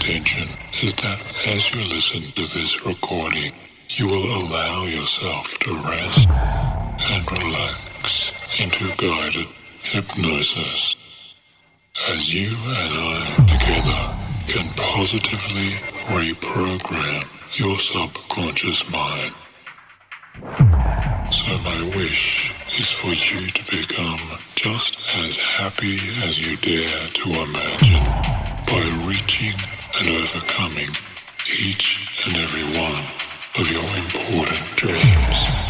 intention is that as you listen to this recording, you will allow yourself to rest and relax into guided hypnosis. As you and I together can positively reprogram your subconscious mind. So my wish is for you to become just as happy as you dare to imagine by reaching and overcoming each and every one of your important dreams.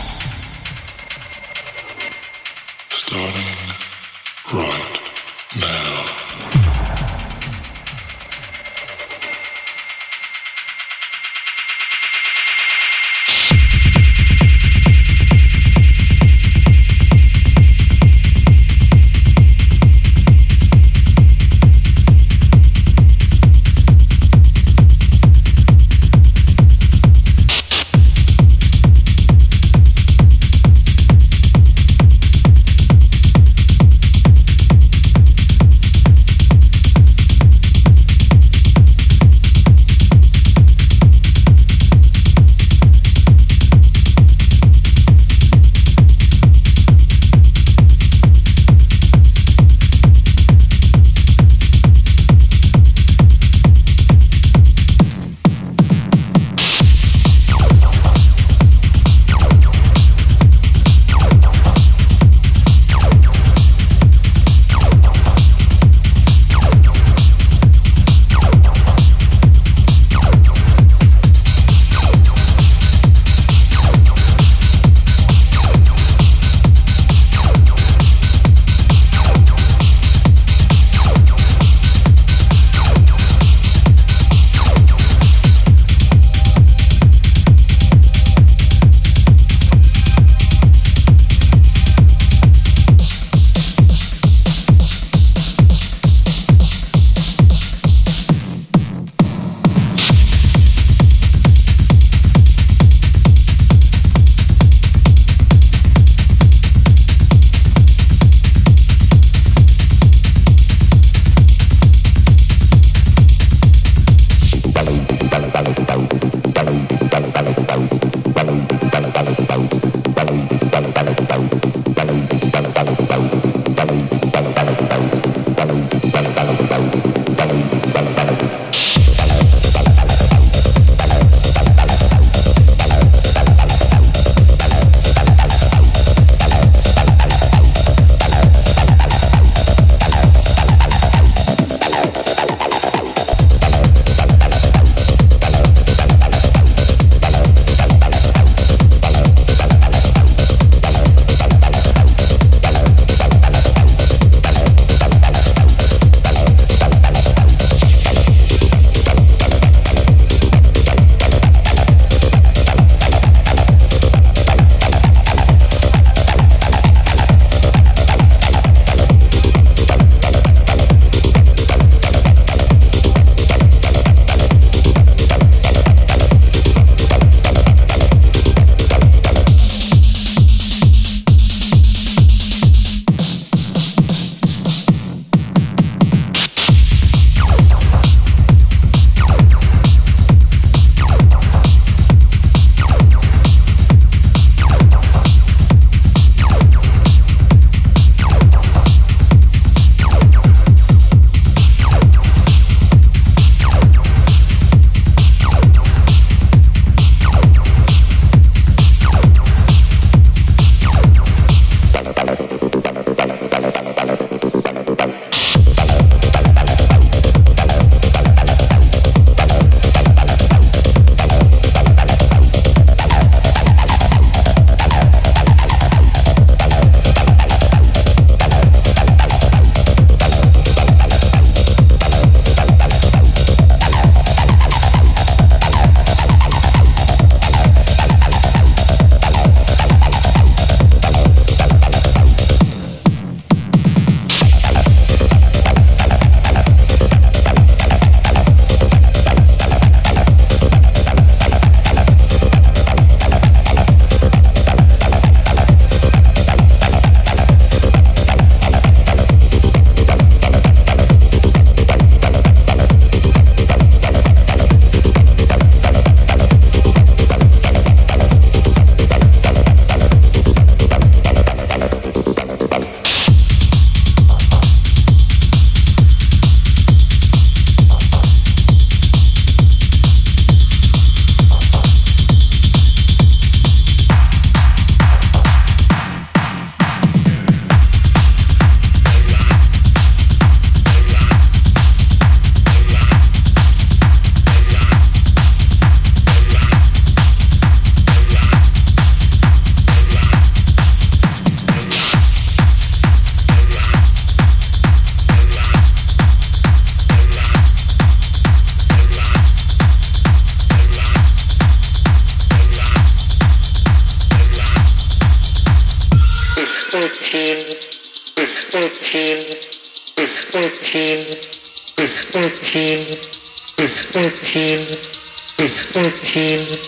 13,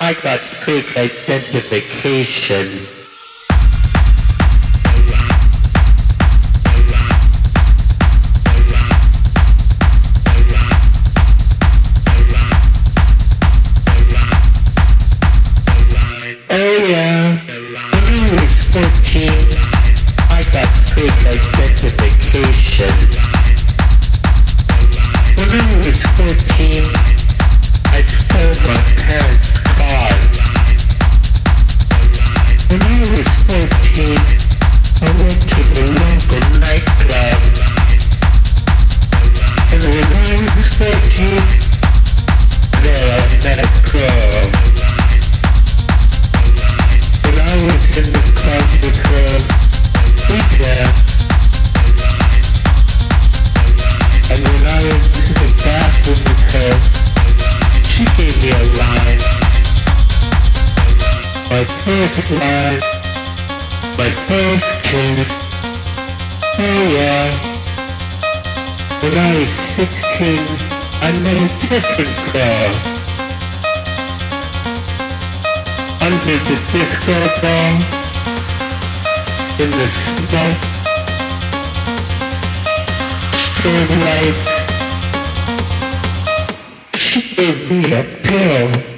I got quick identification. this is love, my first kiss. Oh yeah. When I was 16, I met a different girl. Under the disco ball, in the smoke, strobe lights, she gave me a pill.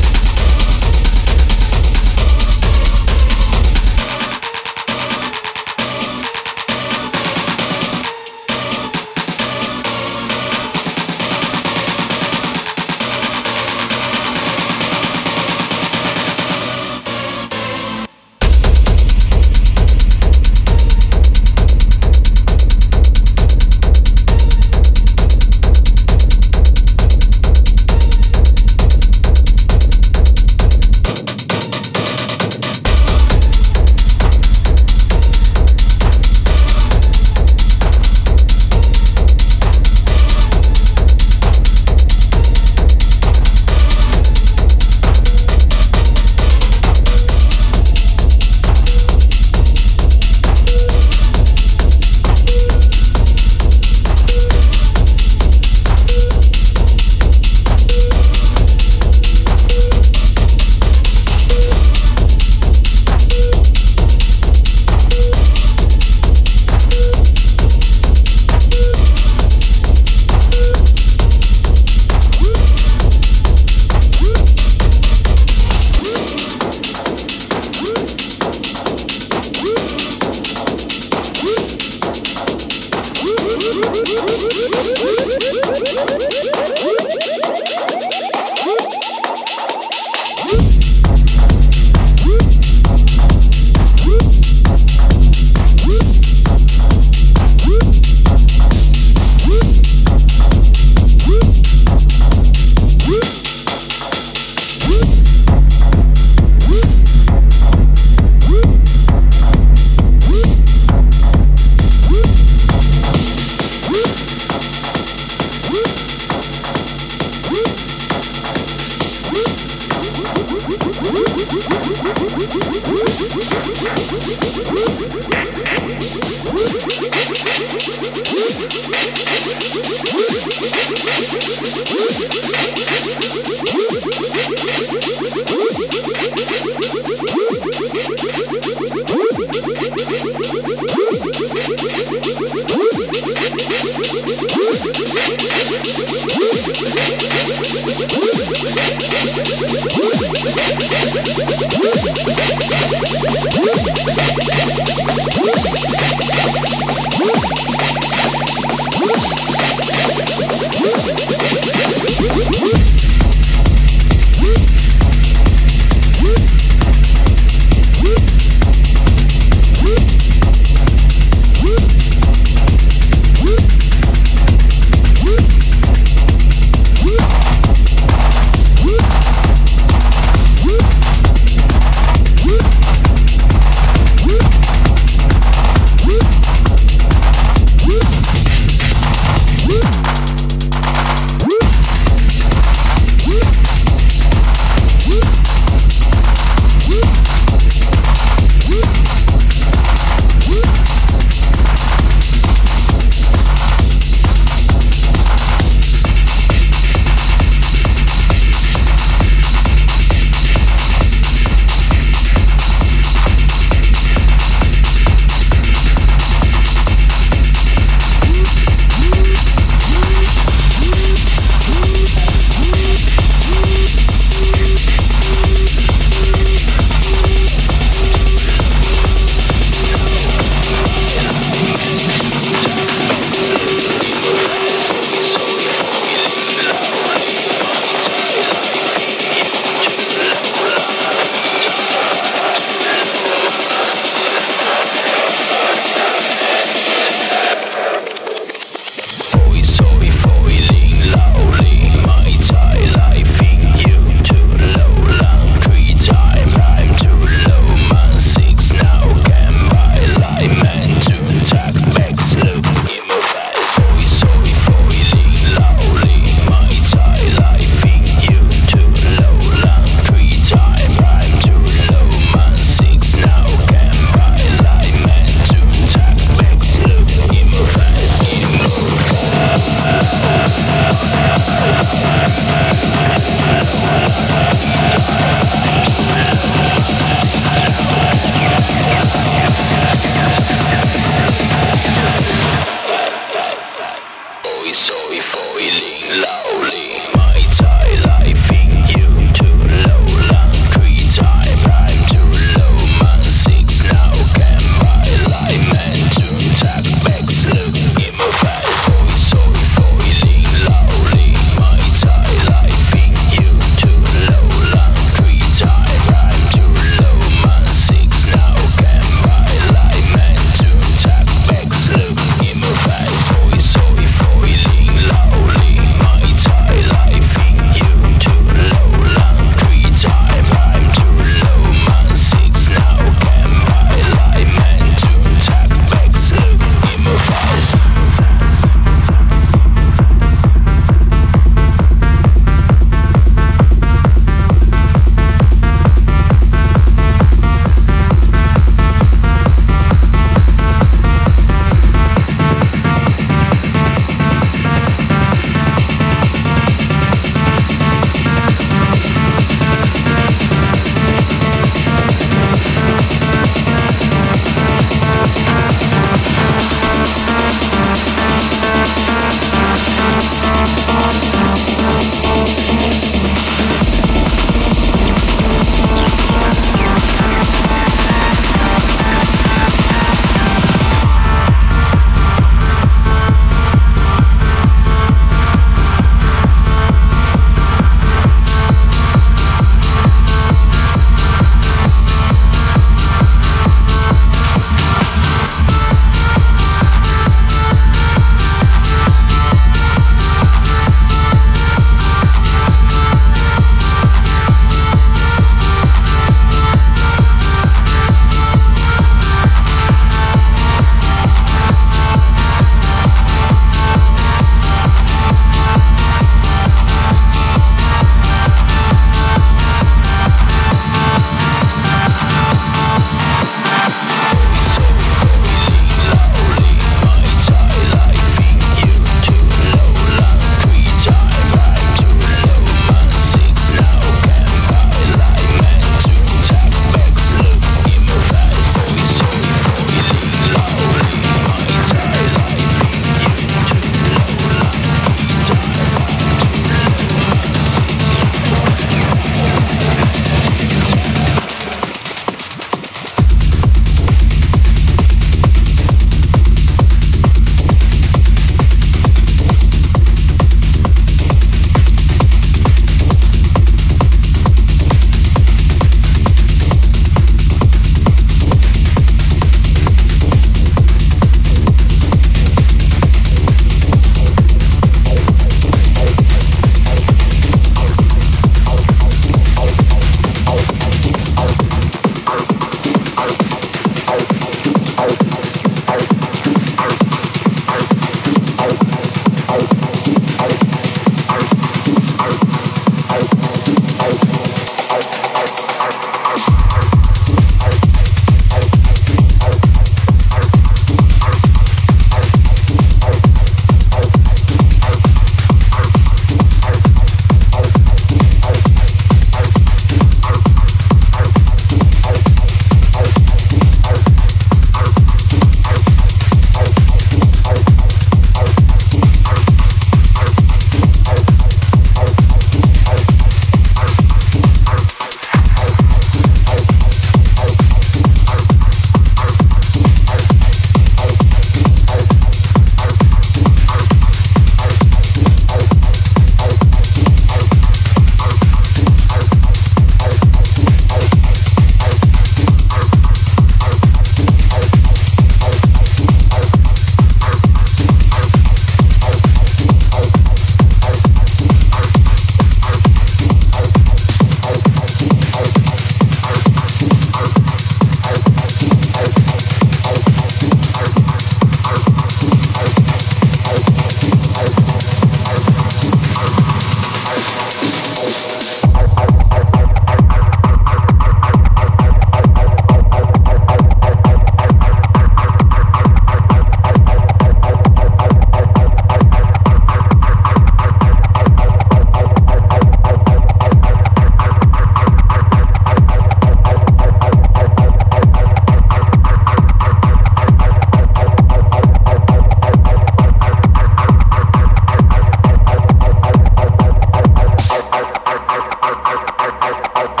Thank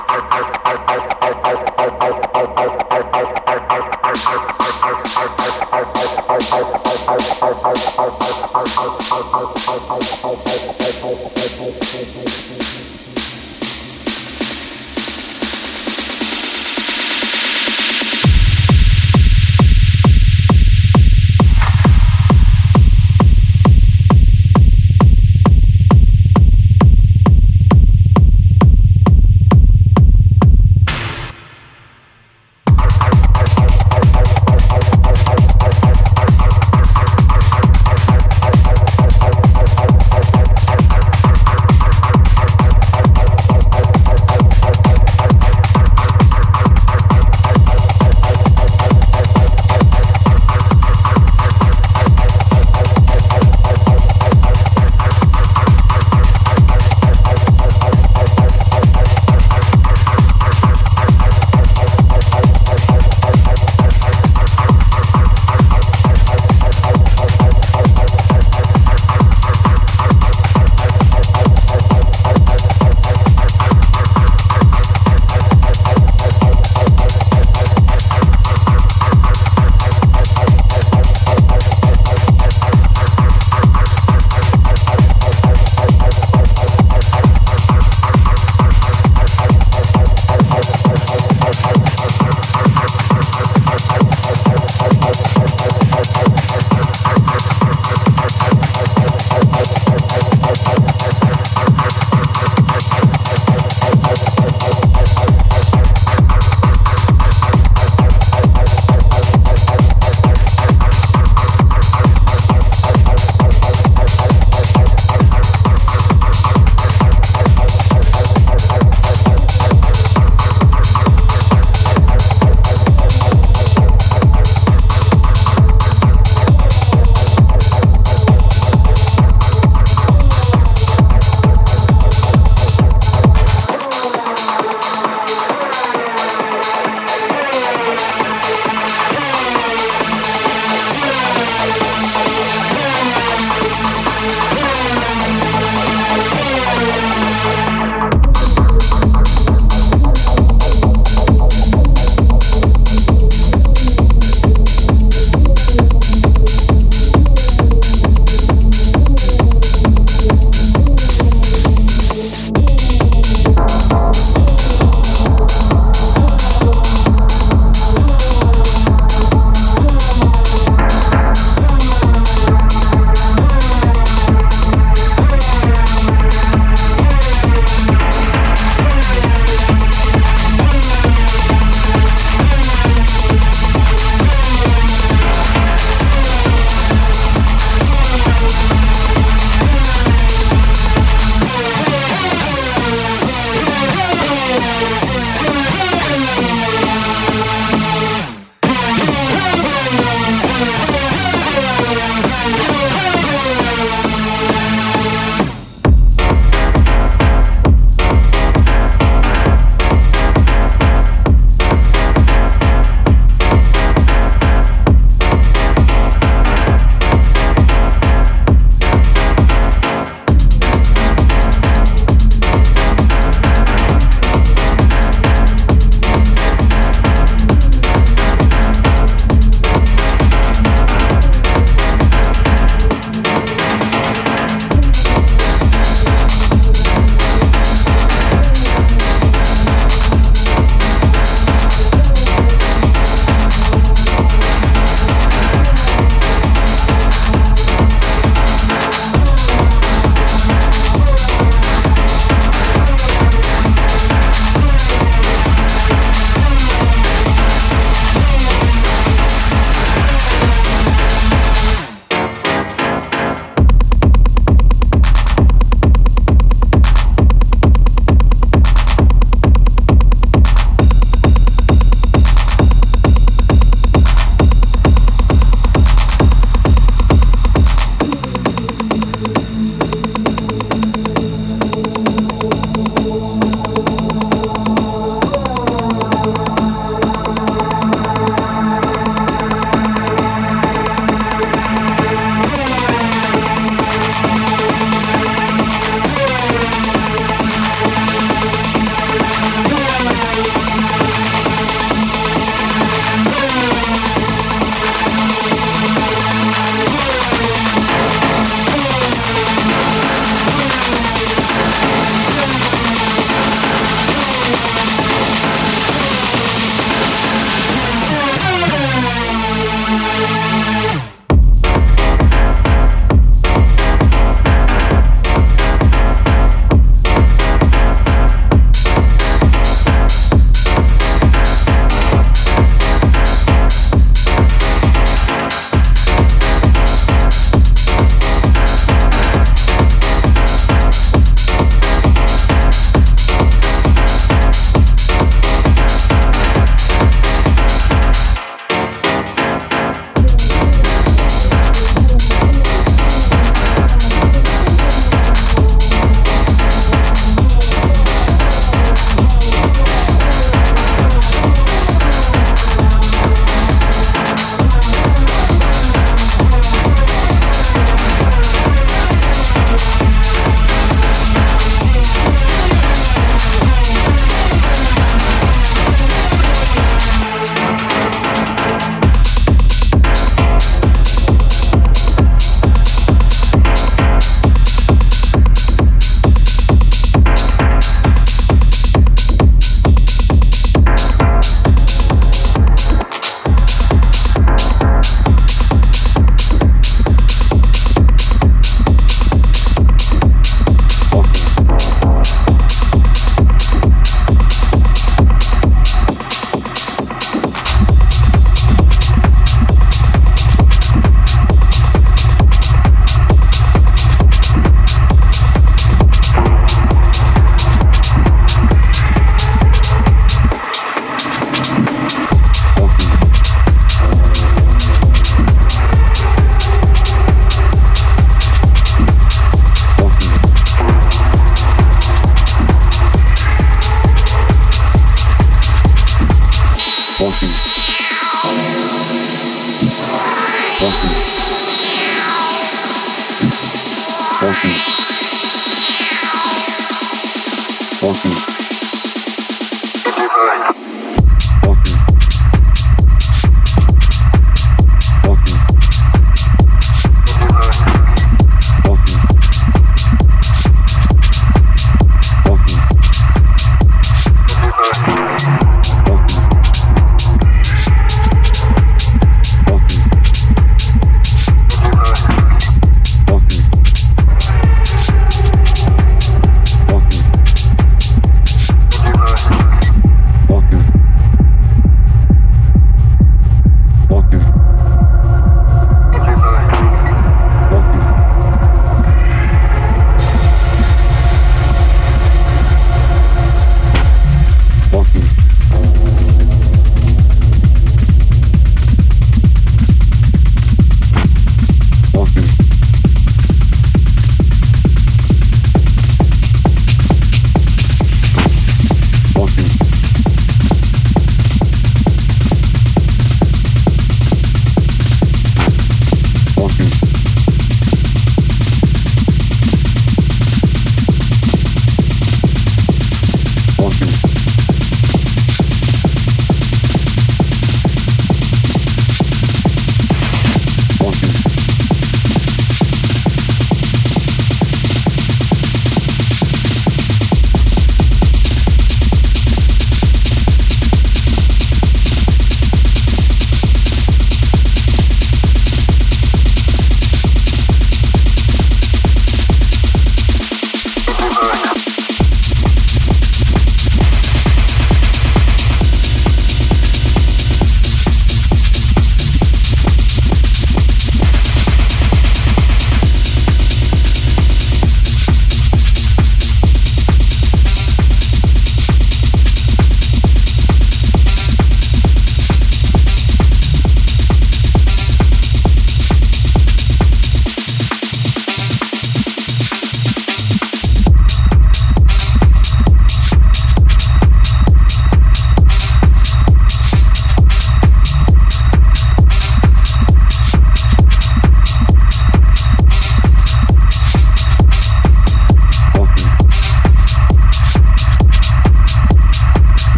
you.